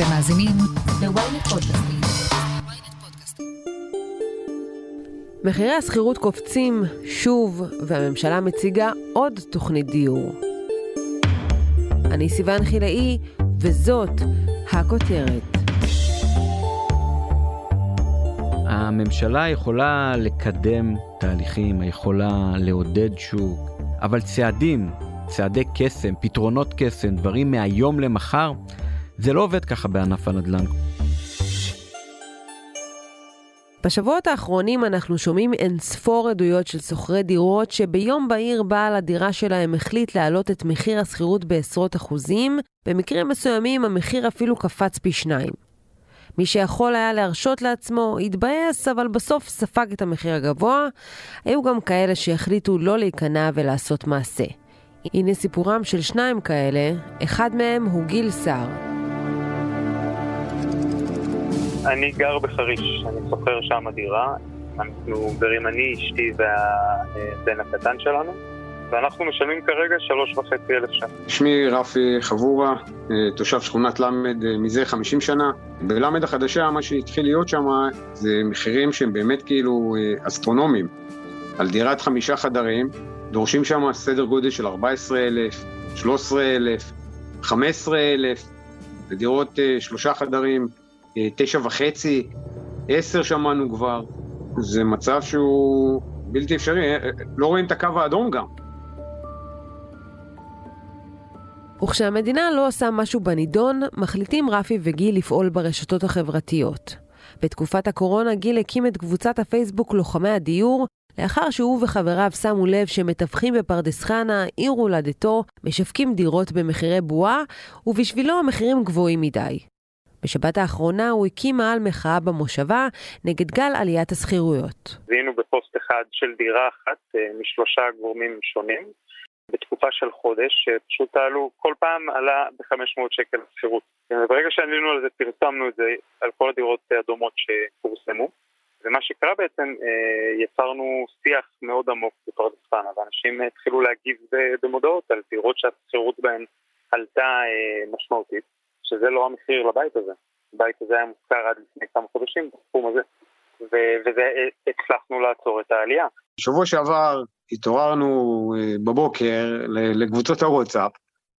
אתם מאזינים ל-ynet פודקאסטים. מחירי השכירות קופצים שוב, והממשלה מציגה עוד תוכנית דיור. אני סיוון חילאי, וזאת הכותרת. הממשלה יכולה לקדם תהליכים, יכולה לעודד שוק, אבל צעדים, צעדי קסם, פתרונות קסם, דברים מהיום למחר, זה לא עובד ככה בענף הנדל"ן. בשבועות האחרונים אנחנו שומעים אין ספור עדויות של שוכרי דירות שביום בהיר בעל הדירה שלהם החליט להעלות את מחיר השכירות בעשרות אחוזים, במקרים מסוימים המחיר אפילו קפץ פי שניים. מי שיכול היה להרשות לעצמו התבאס, אבל בסוף ספג את המחיר הגבוה. היו גם כאלה שהחליטו לא להיכנע ולעשות מעשה. הנה סיפורם של שניים כאלה, אחד מהם הוא גיל סער. אני גר בחריש, אני שוכר שם דירה. אנחנו גרים אני, אשתי והבן הקטן שלנו, ואנחנו משלמים כרגע שלוש וחצי אלף שנה. שמי רפי חבורה, תושב שכונת ל' מזה 50 שנה. בל' החדשה, מה שהתחיל להיות שם זה מחירים שהם באמת כאילו אסטרונומיים. על דירת חמישה חדרים, דורשים שם סדר גודל של 14,000, 13,000, 15,000, ודירות שלושה חדרים, תשע וחצי, עשר שמענו כבר. זה מצב שהוא בלתי אפשרי, לא רואים את הקו האדום גם. וכשהמדינה לא עושה משהו בנידון, מחליטים רפי וגיל לפעול ברשתות החברתיות. בתקופת הקורונה גיל הקים את קבוצת הפייסבוק לוחמי הדיור, לאחר שהוא וחבריו שמו לב שמתווכים בפרדס חנה, עיר הולדתו, משווקים דירות במחירי בועה, ובשבילו המחירים גבוהים מדי. בשבת האחרונה הוא הקים מאהל מחאה במושבה נגד גל עליית השכירויות. זיהינו בפוסט אחד של דירה אחת משלושה גורמים שונים, בתקופה של חודש, שפשוט עלו, כל פעם עלה ב-500 שקל שכירות. וברגע שעלינו על זה, פרסמנו את זה על כל הדירות הדומות שפורסמו. ומה שקרה בעצם, יצרנו שיח מאוד עמוק בפרדס חנה, ואנשים התחילו להגיב במודעות על דירות שהשכירות בהן עלתה משמעותית. שזה לא המחיר לבית הזה. הבית הזה היה מושכר עד לפני כמה חודשים בתחום הזה, והצלחנו אה, לעצור את העלייה. בשבוע שעבר התעוררנו אה, בבוקר לקבוצות הוואטסאפ,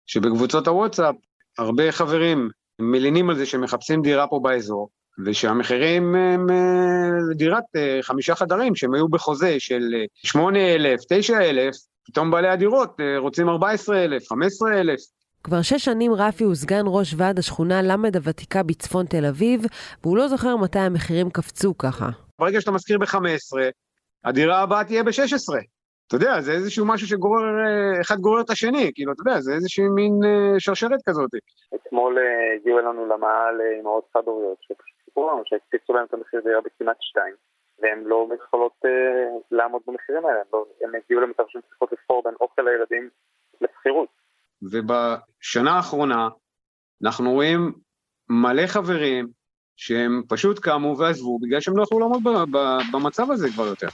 שבקבוצות הוואטסאפ הרבה חברים מלינים על זה שמחפשים דירה פה באזור, ושהמחירים הם אה, דירת חמישה חדרים, שהם היו בחוזה של שמונה אלף, תשע אלף, פתאום בעלי הדירות רוצים 14,000, 15,000. כבר שש שנים רפי הוא סגן ראש ועד השכונה ל' הוותיקה בצפון תל אביב, והוא לא זוכר מתי המחירים קפצו ככה. ברגע שאתה מזכיר ב-15, הדירה הבאה תהיה ב-16. אתה יודע, זה איזשהו משהו שגורר, אחד גורר את השני, כאילו, אתה יודע, זה איזושהי מין שרשרת כזאת. אתמול הגיעו אלינו למעל אימהות חד-הוריות, שפשוט סיפרו לנו שהקפיצו להם את המחיר דירה בכמעט שתיים, והן לא יכולות לעמוד במחירים האלה, הם הגיעו למצב שהן צריכות לבחור בין אוכל לילדים לשכירות. ובשנה האחרונה אנחנו רואים מלא חברים שהם פשוט קמו ועזבו בגלל שהם לא יכלו לעמוד במצב הזה כבר יותר.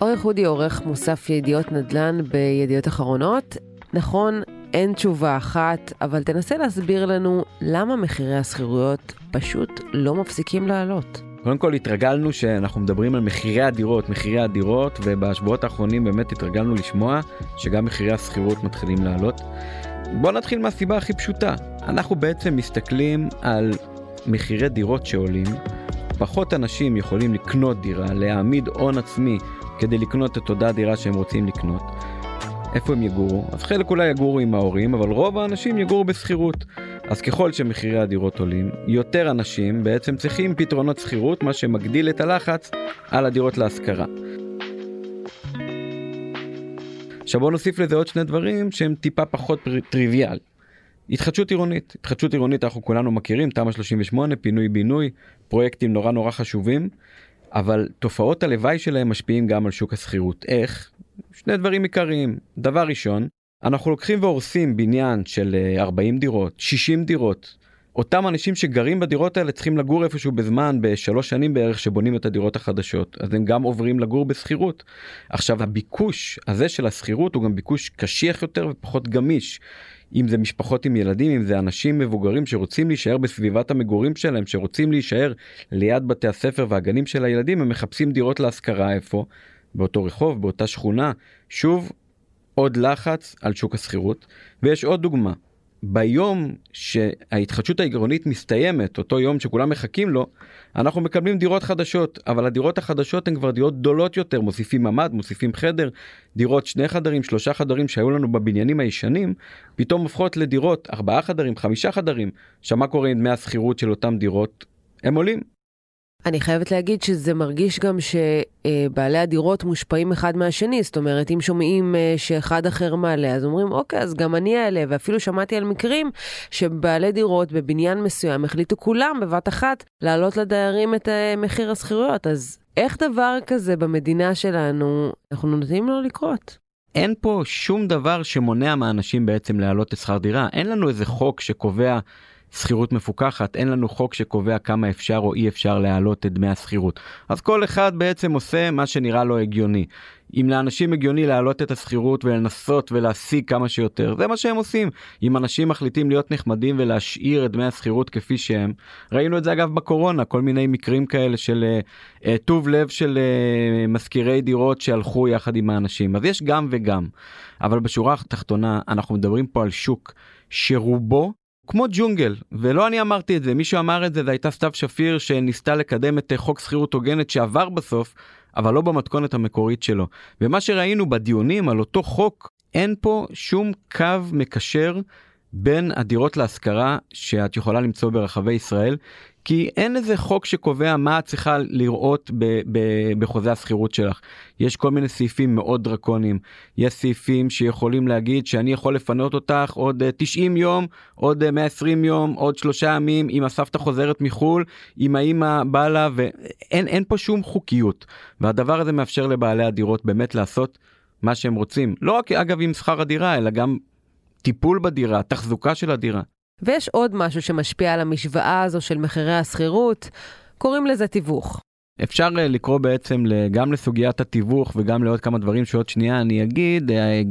אורך אודי עורך מוסף ידיעות נדל"ן בידיעות אחרונות. נכון, אין תשובה אחת, אבל תנסה להסביר לנו למה מחירי השכירויות פשוט לא מפסיקים לעלות. קודם כל התרגלנו שאנחנו מדברים על מחירי הדירות, מחירי הדירות, ובשבועות האחרונים באמת התרגלנו לשמוע שגם מחירי השכירות מתחילים לעלות. בואו נתחיל מהסיבה הכי פשוטה. אנחנו בעצם מסתכלים על מחירי דירות שעולים, פחות אנשים יכולים לקנות דירה, להעמיד הון עצמי כדי לקנות את אותה דירה שהם רוצים לקנות. איפה הם יגורו? אז חלק אולי יגורו עם ההורים, אבל רוב האנשים יגורו בשכירות. אז ככל שמחירי הדירות עולים, יותר אנשים בעצם צריכים פתרונות שכירות, מה שמגדיל את הלחץ על הדירות להשכרה. עכשיו בוא נוסיף לזה עוד שני דברים שהם טיפה פחות טריוויאל. התחדשות עירונית, התחדשות עירונית אנחנו כולנו מכירים, תמ"א 38, פינוי בינוי, פרויקטים נורא נורא חשובים, אבל תופעות הלוואי שלהם משפיעים גם על שוק השכירות. איך? שני דברים עיקריים. דבר ראשון, אנחנו לוקחים והורסים בניין של 40 דירות, 60 דירות, אותם אנשים שגרים בדירות האלה צריכים לגור איפשהו בזמן בשלוש שנים בערך שבונים את הדירות החדשות. אז הם גם עוברים לגור בשכירות. עכשיו הביקוש הזה של השכירות הוא גם ביקוש קשיח יותר ופחות גמיש. אם זה משפחות עם ילדים אם זה אנשים מבוגרים שרוצים להישאר בסביבת המגורים שלהם שרוצים להישאר ליד בתי הספר והגנים של הילדים הם מחפשים דירות להשכרה. איפה? באותו רחוב באותה שכונה. שוב עוד לחץ על שוק השכירות ויש עוד דוגמה ביום שההתחדשות העירונית מסתיימת, אותו יום שכולם מחכים לו, אנחנו מקבלים דירות חדשות, אבל הדירות החדשות הן כבר דירות גדולות יותר, מוסיפים ממ"ד, מוסיפים חדר, דירות שני חדרים, שלושה חדרים שהיו לנו בבניינים הישנים, פתאום הופכות לדירות ארבעה חדרים, חמישה חדרים. עכשיו מה קורה עם דמי השכירות של אותם דירות? הם עולים. אני חייבת להגיד שזה מרגיש גם שבעלי הדירות מושפעים אחד מהשני, זאת אומרת, אם שומעים אה, שאחד אחר מעלה, אז אומרים, אוקיי, אז גם אני אעלה, ואפילו שמעתי על מקרים שבעלי דירות בבניין מסוים החליטו כולם בבת אחת להעלות לדיירים את אה, מחיר השכירויות, אז איך דבר כזה במדינה שלנו, אנחנו נותנים לו לקרות? אין פה שום דבר שמונע מאנשים בעצם להעלות את שכר דירה, אין לנו איזה חוק שקובע שכירות מפוקחת אין לנו חוק שקובע כמה אפשר או אי אפשר להעלות את דמי השכירות. אז כל אחד בעצם עושה מה שנראה לו הגיוני. אם לאנשים הגיוני להעלות את השכירות ולנסות ולהשיג כמה שיותר זה מה שהם עושים. אם אנשים מחליטים להיות נחמדים ולהשאיר את דמי השכירות כפי שהם ראינו את זה אגב בקורונה כל מיני מקרים כאלה של uh, טוב לב של uh, משכירי דירות שהלכו יחד עם האנשים. אז יש גם וגם. אבל בשורה התחתונה אנחנו מדברים פה על שוק שרובו כמו ג'ונגל ולא אני אמרתי את זה מי שאמר את זה זה הייתה סתיו שפיר שניסתה לקדם את אה, חוק שכירות הוגנת שעבר בסוף אבל לא במתכונת המקורית שלו. ומה שראינו בדיונים על אותו חוק אין פה שום קו מקשר בין הדירות להשכרה שאת יכולה למצוא ברחבי ישראל כי אין איזה חוק שקובע מה את צריכה לראות ב- ב- בחוזה השכירות שלך. יש כל מיני סעיפים מאוד דרקוניים. יש סעיפים שיכולים להגיד שאני יכול לפנות אותך עוד 90 אה, יום, עוד 120 אה, יום, עוד שלושה ימים, אם הסבתא חוזרת מחו"ל, אם האמא באה לה, ואין פה שום חוקיות. והדבר הזה מאפשר לבעלי הדירות באמת לעשות מה שהם רוצים. לא רק אגב עם שכר הדירה, אלא גם טיפול בדירה, תחזוקה של הדירה. ויש עוד משהו שמשפיע על המשוואה הזו של מחירי השכירות, קוראים לזה תיווך. אפשר אה, לקרוא בעצם גם לסוגיית התיווך וגם לעוד כמה דברים שעוד שנייה אני אגיד, אה,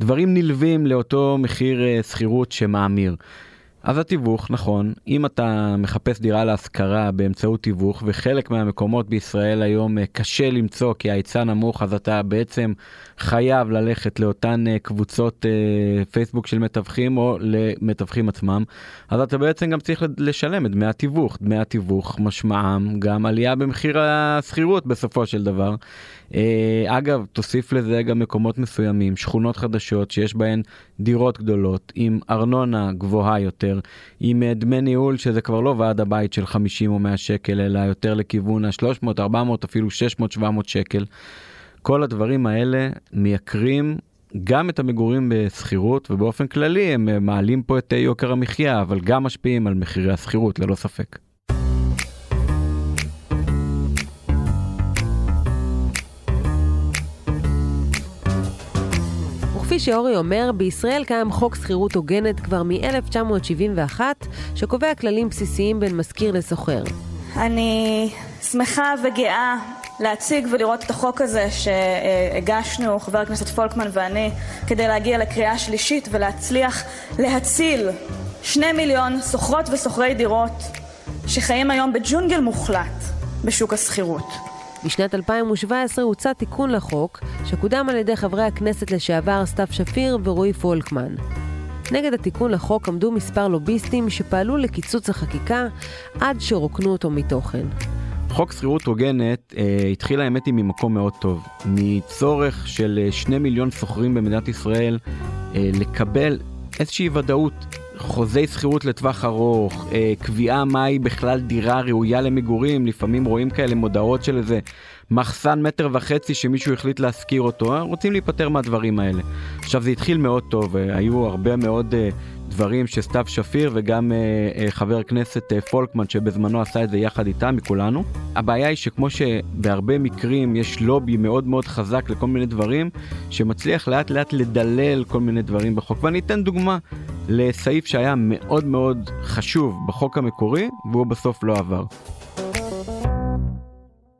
דברים נלווים לאותו מחיר אה, שכירות שמאמיר. אז התיווך, נכון, אם אתה מחפש דירה להשכרה באמצעות תיווך, וחלק מהמקומות בישראל היום אה, קשה למצוא כי ההיצע נמוך, אז אתה בעצם חייב ללכת לאותן אה, קבוצות אה, פייסבוק של מתווכים או למתווכים עצמם, אז אתה בעצם גם צריך לשלם את דמי התיווך. דמי התיווך משמעם גם עלייה במחיר השכירות בסופו של דבר. אגב, תוסיף לזה גם מקומות מסוימים, שכונות חדשות שיש בהן דירות גדולות עם ארנונה גבוהה יותר. יותר, עם אה, דמי ניהול שזה כבר לא ועד הבית של 50 או 100 שקל, אלא יותר לכיוון ה-300, 400, אפילו 600, 700 שקל. כל הדברים האלה מייקרים גם את המגורים בשכירות, ובאופן כללי הם אה, מעלים פה את יוקר המחיה, אבל גם משפיעים על מחירי השכירות, ללא ספק. כפי שאורי אומר, בישראל קיים חוק שכירות הוגנת כבר מ-1971, שקובע כללים בסיסיים בין משכיר לשוכר. אני שמחה וגאה להציג ולראות את החוק הזה שהגשנו, חבר הכנסת פולקמן ואני, כדי להגיע לקריאה שלישית ולהצליח להציל שני מיליון שוכרות ושוכרי דירות שחיים היום בג'ונגל מוחלט בשוק השכירות. בשנת 2017 הוצע תיקון לחוק, שקודם על ידי חברי הכנסת לשעבר סתיו שפיר ורועי פולקמן. נגד התיקון לחוק עמדו מספר לוביסטים שפעלו לקיצוץ החקיקה עד שרוקנו אותו מתוכן. חוק שכירות הוגנת אה, התחיל האמת היא ממקום מאוד טוב, מצורך של אה, שני מיליון שוכרים במדינת ישראל אה, לקבל איזושהי ודאות חוזי שכירות לטווח ארוך, אה, קביעה מהי בכלל דירה ראויה למגורים, לפעמים רואים כאלה מודעות של איזה מחסן מטר וחצי שמישהו החליט להשכיר אותו, אה, רוצים להיפטר מהדברים האלה. עכשיו זה התחיל מאוד טוב, אה, היו הרבה מאוד אה, דברים שסתיו שפיר וגם אה, אה, חבר הכנסת אה, פולקמן שבזמנו עשה את זה יחד איתם, מכולנו. הבעיה היא שכמו שבהרבה מקרים יש לובי מאוד מאוד חזק לכל מיני דברים, שמצליח לאט לאט לדלל כל מיני דברים בחוק. ואני אתן דוגמה. לסעיף שהיה מאוד מאוד חשוב בחוק המקורי והוא בסוף לא עבר.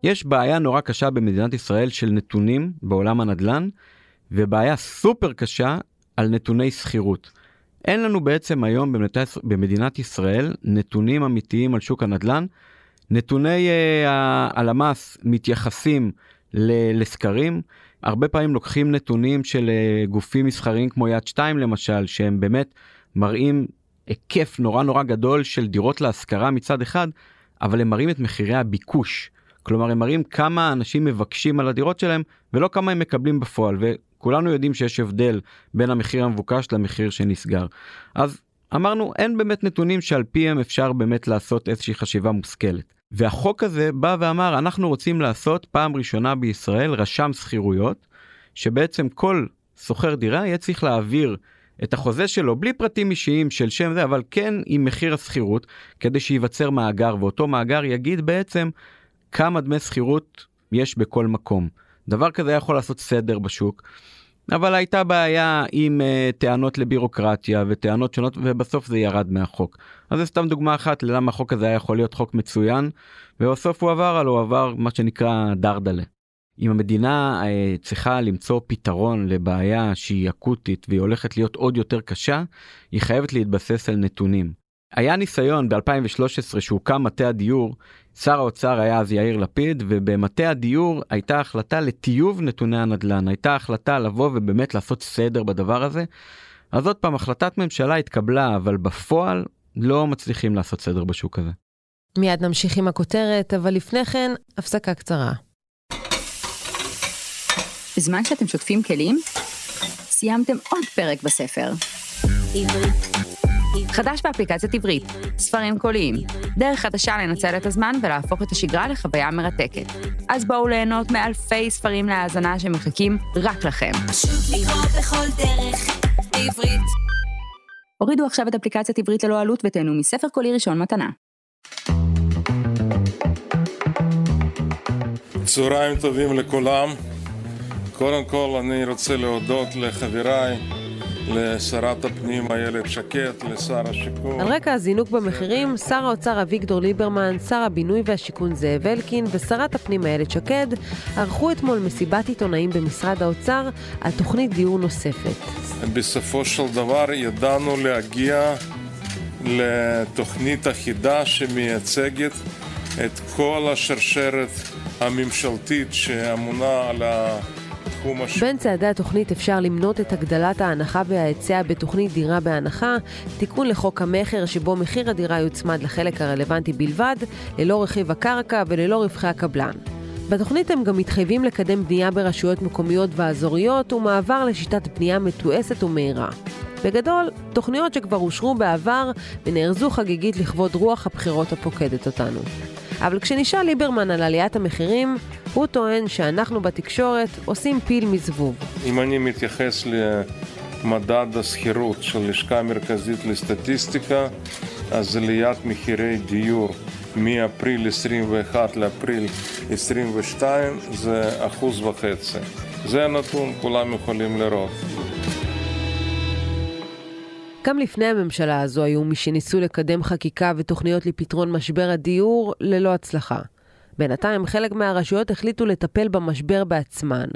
יש בעיה נורא קשה במדינת ישראל של נתונים בעולם הנדל"ן ובעיה סופר קשה על נתוני שכירות. אין לנו בעצם היום במדינת ישראל נתונים אמיתיים על שוק הנדל"ן. נתוני הלמ"ס מתייחסים לסקרים, הרבה פעמים לוקחים נתונים של uh, גופים מסחריים כמו יד 2 למשל, שהם באמת מראים היקף נורא נורא גדול של דירות להשכרה מצד אחד, אבל הם מראים את מחירי הביקוש. כלומר הם מראים כמה אנשים מבקשים על הדירות שלהם ולא כמה הם מקבלים בפועל וכולנו יודעים שיש הבדל בין המחיר המבוקש למחיר שנסגר. אז אמרנו אין באמת נתונים שעל פיהם אפשר באמת לעשות איזושהי חשיבה מושכלת. והחוק הזה בא ואמר אנחנו רוצים לעשות פעם ראשונה בישראל רשם שכירויות שבעצם כל שוכר דירה יהיה צריך להעביר את החוזה שלו בלי פרטים אישיים של שם זה אבל כן עם מחיר השכירות כדי שייווצר מאגר ואותו מאגר יגיד בעצם כמה דמי שכירות יש בכל מקום. דבר כזה יכול לעשות סדר בשוק. אבל הייתה בעיה עם uh, טענות לבירוקרטיה וטענות שונות ובסוף זה ירד מהחוק. אז זה סתם דוגמה אחת ללמה החוק הזה היה יכול להיות חוק מצוין ובסוף הוא עבר על הוא עבר מה שנקרא דרדלה. אם המדינה uh, צריכה למצוא פתרון לבעיה שהיא אקוטית והיא הולכת להיות עוד יותר קשה, היא חייבת להתבסס על נתונים. היה ניסיון ב-2013 שהוקם מטה הדיור, שר האוצר היה אז יאיר לפיד, ובמטה הדיור הייתה החלטה לטיוב נתוני הנדל"ן, הייתה החלטה לבוא ובאמת לעשות סדר בדבר הזה. אז עוד פעם, החלטת ממשלה התקבלה, אבל בפועל לא מצליחים לעשות סדר בשוק הזה. מיד נמשיך עם הכותרת, אבל לפני כן, הפסקה קצרה. בזמן שאתם שוטפים כלים, סיימתם עוד פרק בספר. חדש באפליקציית עברית, ספרים קוליים, דרך חדשה לנצל את הזמן ולהפוך את השגרה לחוויה מרתקת. אז בואו ליהנות מאלפי ספרים להאזנה שמחכים רק לכם. פשוט לקרוא בכל דרך, בעברית. הורידו עכשיו את אפליקציית עברית ללא עלות ותהנו מספר קולי ראשון מתנה. צהריים טובים לכולם. קודם כל אני רוצה להודות לחבריי לשרת הפנים איילת שקד, לשר השיכון. על רקע הזינוק במחירים, שר האוצר אביגדור ליברמן, שר הבינוי והשיכון זאב אלקין ושרת הפנים איילת שקד ערכו אתמול מסיבת עיתונאים במשרד האוצר על תוכנית דיור נוספת. בסופו של דבר ידענו להגיע לתוכנית אחידה שמייצגת את כל השרשרת הממשלתית שאמונה על ה... בתחום הש... בין צעדי התוכנית אפשר למנות את הגדלת ההנחה וההיצע בתוכנית דירה בהנחה, תיקון לחוק המכר שבו מחיר הדירה יוצמד לחלק הרלוונטי בלבד, ללא רכיב הקרקע וללא רווחי הקבלן. בתוכנית הם גם מתחייבים לקדם בנייה ברשויות מקומיות ואזוריות ומעבר לשיטת בנייה מתועסת ומהירה. בגדול, תוכניות שכבר אושרו בעבר ונארזו חגיגית לכבוד רוח הבחירות הפוקדת אותנו. אבל כשנשאל ליברמן על עליית המחירים, הוא טוען שאנחנו בתקשורת עושים פיל מזבוב. אם אני מתייחס למדד השכירות של לשכה המרכזית לסטטיסטיקה, אז עליית מחירי דיור מאפריל 21 לאפריל 22 זה אחוז וחצי. זה הנתון, כולם יכולים לראות. גם לפני הממשלה הזו היו מי שניסו לקדם חקיקה ותוכניות לפתרון משבר הדיור ללא הצלחה. בינתיים חלק מהרשויות החליטו לטפל במשבר בעצמן.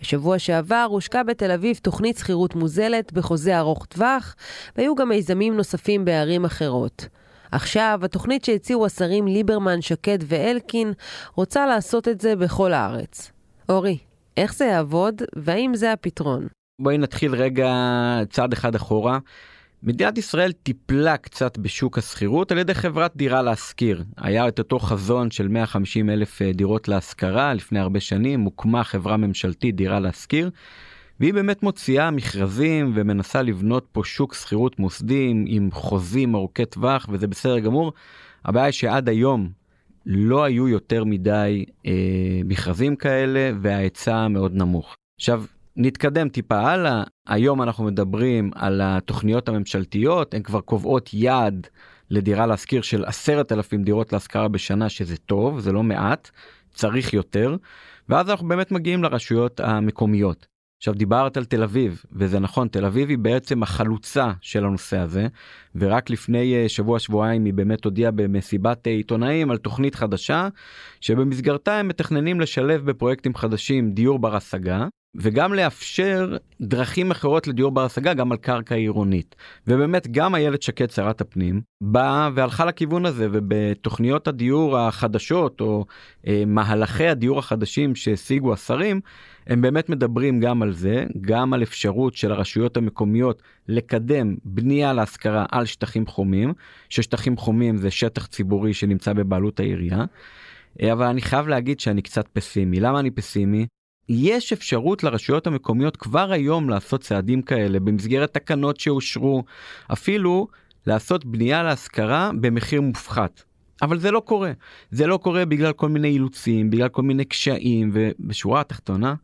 בשבוע שעבר הושקה בתל אביב תוכנית שכירות מוזלת בחוזה ארוך טווח, והיו גם מיזמים נוספים בערים אחרות. עכשיו, התוכנית שהציעו השרים ליברמן, שקד ואלקין רוצה לעשות את זה בכל הארץ. אורי, איך זה יעבוד, והאם זה הפתרון? בואי נתחיל רגע צעד אחד אחורה. מדינת ישראל טיפלה קצת בשוק השכירות על ידי חברת דירה להשכיר. היה את אותו חזון של 150 אלף אה, דירות להשכרה לפני הרבה שנים, הוקמה חברה ממשלתית דירה להשכיר, והיא באמת מוציאה מכרזים ומנסה לבנות פה שוק שכירות מוסדי עם חוזים ארוכי טווח וזה בסדר גמור. הבעיה היא שעד היום לא היו יותר מדי אה, מכרזים כאלה וההיצע מאוד נמוך. עכשיו נתקדם טיפה הלאה, היום אנחנו מדברים על התוכניות הממשלתיות, הן כבר קובעות יעד לדירה להשכיר של עשרת אלפים דירות להשכרה בשנה, שזה טוב, זה לא מעט, צריך יותר, ואז אנחנו באמת מגיעים לרשויות המקומיות. עכשיו דיברת על תל אביב וזה נכון תל אביב היא בעצם החלוצה של הנושא הזה ורק לפני אה, שבוע שבועיים היא באמת הודיעה במסיבת אה, עיתונאים על תוכנית חדשה שבמסגרתה הם מתכננים לשלב בפרויקטים חדשים דיור בר השגה וגם לאפשר דרכים אחרות לדיור בר השגה גם על קרקע עירונית. ובאמת גם איילת שקד שרת הפנים באה והלכה לכיוון הזה ובתוכניות הדיור החדשות או אה, מהלכי הדיור החדשים שהשיגו השרים הם באמת מדברים גם על זה גם על אפשרות של הרשויות המקומיות לקדם בנייה להשכרה על שטחים חומים ששטחים חומים זה שטח ציבורי שנמצא בבעלות העירייה. אבל אני חייב להגיד שאני קצת פסימי למה אני פסימי יש אפשרות לרשויות המקומיות כבר היום לעשות צעדים כאלה במסגרת תקנות שאושרו, אפילו לעשות בנייה להשכרה במחיר מופחת. אבל זה לא קורה. זה לא קורה בגלל כל מיני אילוצים, בגלל כל מיני קשיים, ובשורה התחתונה,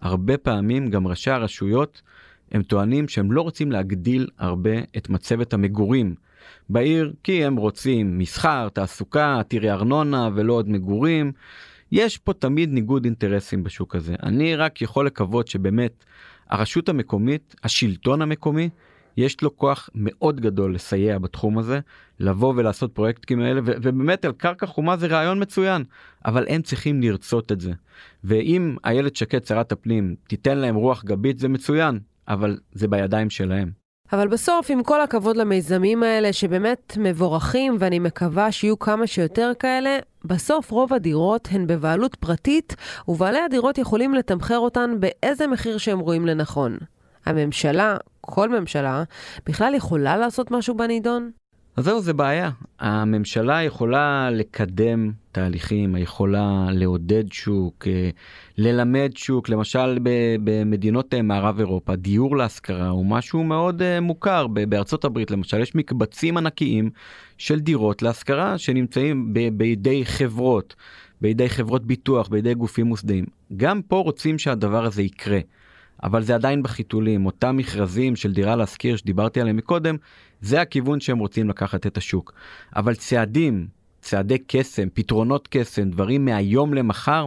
הרבה פעמים גם ראשי הרשויות הם טוענים שהם לא רוצים להגדיל הרבה את מצבת המגורים בעיר, כי הם רוצים מסחר, תעסוקה, עתירי ארנונה ולא עוד מגורים. יש פה תמיד ניגוד אינטרסים בשוק הזה. אני רק יכול לקוות שבאמת הרשות המקומית, השלטון המקומי, יש לו כוח מאוד גדול לסייע בתחום הזה, לבוא ולעשות פרויקטים האלה, ובאמת על קרקע חומה זה רעיון מצוין, אבל הם צריכים לרצות את זה. ואם איילת שקד, שרת הפנים, תיתן להם רוח גבית זה מצוין, אבל זה בידיים שלהם. אבל בסוף, עם כל הכבוד למיזמים האלה, שבאמת מבורכים, ואני מקווה שיהיו כמה שיותר כאלה, בסוף רוב הדירות הן בבעלות פרטית, ובעלי הדירות יכולים לתמחר אותן באיזה מחיר שהם רואים לנכון. הממשלה, כל ממשלה, בכלל יכולה לעשות משהו בנידון? אז זהו, זה בעיה. הממשלה יכולה לקדם תהליכים, יכולה לעודד שוק, אה, ללמד שוק, למשל במדינות אה, מערב אירופה, דיור להשכרה הוא משהו מאוד אה, מוכר. בארצות הברית למשל יש מקבצים ענקיים של דירות להשכרה שנמצאים בידי חברות, בידי חברות ביטוח, בידי גופים מוסדיים. גם פה רוצים שהדבר הזה יקרה. אבל זה עדיין בחיתולים, אותם מכרזים של דירה להשכיר שדיברתי עליהם מקודם, זה הכיוון שהם רוצים לקחת את השוק. אבל צעדים, צעדי קסם, פתרונות קסם, דברים מהיום למחר,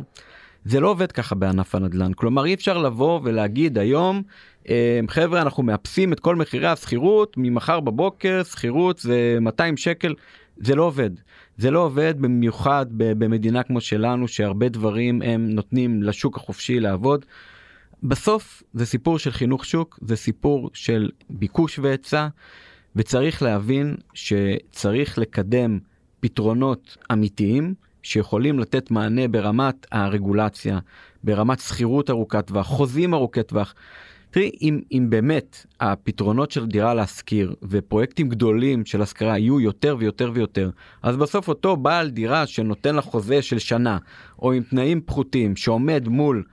זה לא עובד ככה בענף הנדל"ן. כלומר, אי אפשר לבוא ולהגיד היום, אה, חבר'ה, אנחנו מאפסים את כל מחירי השכירות, ממחר בבוקר שכירות זה 200 שקל. זה לא עובד. זה לא עובד במיוחד במדינה כמו שלנו, שהרבה דברים הם נותנים לשוק החופשי לעבוד. בסוף זה סיפור של חינוך שוק, זה סיפור של ביקוש והיצע, וצריך להבין שצריך לקדם פתרונות אמיתיים שיכולים לתת מענה ברמת הרגולציה, ברמת שכירות ארוכת טווח, חוזים ארוכי טווח. תראי, אם, אם באמת הפתרונות של דירה להשכיר ופרויקטים גדולים של השכרה יהיו יותר ויותר ויותר, אז בסוף אותו בעל דירה שנותן לה חוזה של שנה, או עם תנאים פחותים, שעומד מול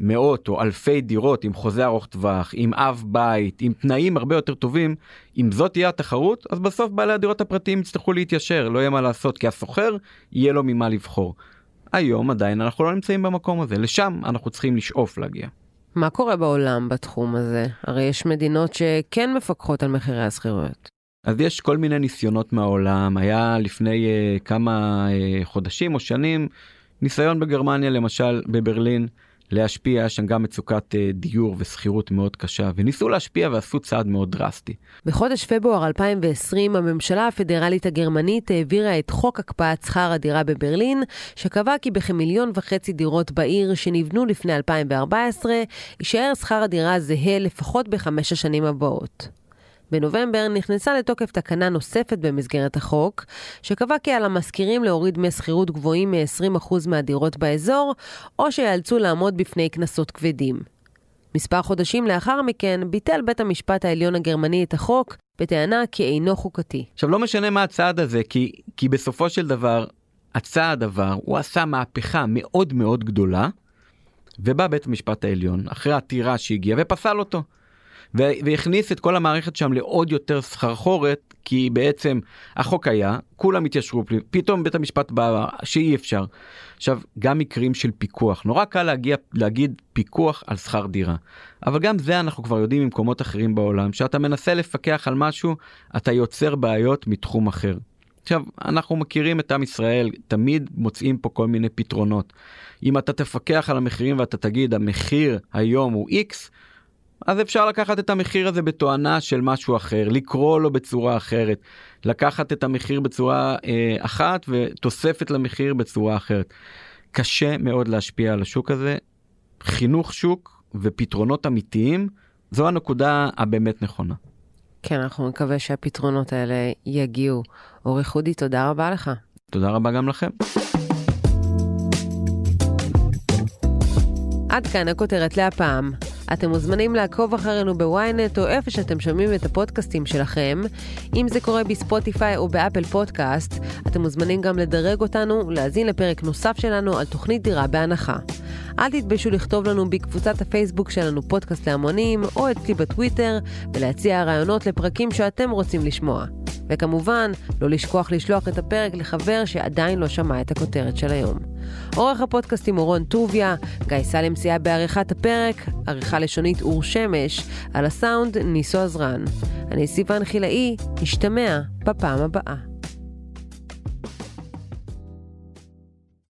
מאות או אלפי דירות עם חוזה ארוך טווח, עם אב בית, עם תנאים הרבה יותר טובים, אם זאת תהיה התחרות, אז בסוף בעלי הדירות הפרטיים יצטרכו להתיישר, לא יהיה מה לעשות, כי הסוחר יהיה לו ממה לבחור. היום עדיין אנחנו לא נמצאים במקום הזה, לשם אנחנו צריכים לשאוף להגיע. מה קורה בעולם בתחום הזה? הרי יש מדינות שכן מפקחות על מחירי השכירויות. אז יש כל מיני ניסיונות מהעולם, היה לפני uh, כמה uh, חודשים או שנים ניסיון בגרמניה למשל בברלין להשפיע, שם גם מצוקת אה, דיור ושכירות מאוד קשה, וניסו להשפיע ועשו צעד מאוד דרסטי. בחודש פברואר 2020 הממשלה הפדרלית הגרמנית העבירה את חוק הקפאת שכר הדירה בברלין, שקבע כי בכמיליון וחצי דירות בעיר שנבנו לפני 2014, יישאר שכר הדירה זהה לפחות בחמש השנים הבאות. בנובמבר נכנסה לתוקף תקנה נוספת במסגרת החוק, שקבע כי על המשכירים להוריד דמי שכירות גבוהים מ-20% מהדירות באזור, או שיאלצו לעמוד בפני קנסות כבדים. מספר חודשים לאחר מכן ביטל בית המשפט העליון הגרמני את החוק, בטענה כי אינו חוקתי. עכשיו לא משנה מה הצעד הזה, כי, כי בסופו של דבר, הצעד עבר, הוא עשה מהפכה מאוד מאוד גדולה, ובא בית המשפט העליון, אחרי עתירה שהגיעה, ופסל אותו. והכניס את כל המערכת שם לעוד יותר סחרחורת, כי בעצם החוק היה, כולם התיישרו, פתאום בית המשפט בא שאי אפשר. עכשיו, גם מקרים של פיקוח, נורא קל להגיע, להגיד פיקוח על שכר דירה, אבל גם זה אנחנו כבר יודעים ממקומות אחרים בעולם, שאתה מנסה לפקח על משהו, אתה יוצר בעיות מתחום אחר. עכשיו, אנחנו מכירים את עם ישראל, תמיד מוצאים פה כל מיני פתרונות. אם אתה תפקח על המחירים ואתה תגיד, המחיר היום הוא X, אז אפשר לקחת את המחיר הזה בתואנה של משהו אחר, לקרוא לו בצורה אחרת, לקחת את המחיר בצורה אה, אחת ותוספת למחיר בצורה אחרת. קשה מאוד להשפיע על השוק הזה. חינוך שוק ופתרונות אמיתיים, זו הנקודה הבאמת נכונה. כן, אנחנו נקווה שהפתרונות האלה יגיעו. אורי חודי, תודה רבה לך. תודה רבה גם לכם. עד כאן הכותרת להפעם. אתם מוזמנים לעקוב אחרינו בוויינט או איפה שאתם שומעים את הפודקאסטים שלכם. אם זה קורה בספוטיפיי או באפל פודקאסט, אתם מוזמנים גם לדרג אותנו, להאזין לפרק נוסף שלנו על תוכנית דירה בהנחה. אל תתביישו לכתוב לנו בקבוצת הפייסבוק שלנו פודקאסט להמונים, או אצלי בטוויטר, ולהציע רעיונות לפרקים שאתם רוצים לשמוע. וכמובן, לא לשכוח לשלוח את הפרק לחבר שעדיין לא שמע את הכותרת של היום. עורך הפודקאסטים הוא רון טוביה, גיא סלם סייע בעריכת הפרק, עריכה לשונית אור שמש, על הסאונד ניסו עזרן. אני סיוון חילאי, נשתמע בפעם הבאה.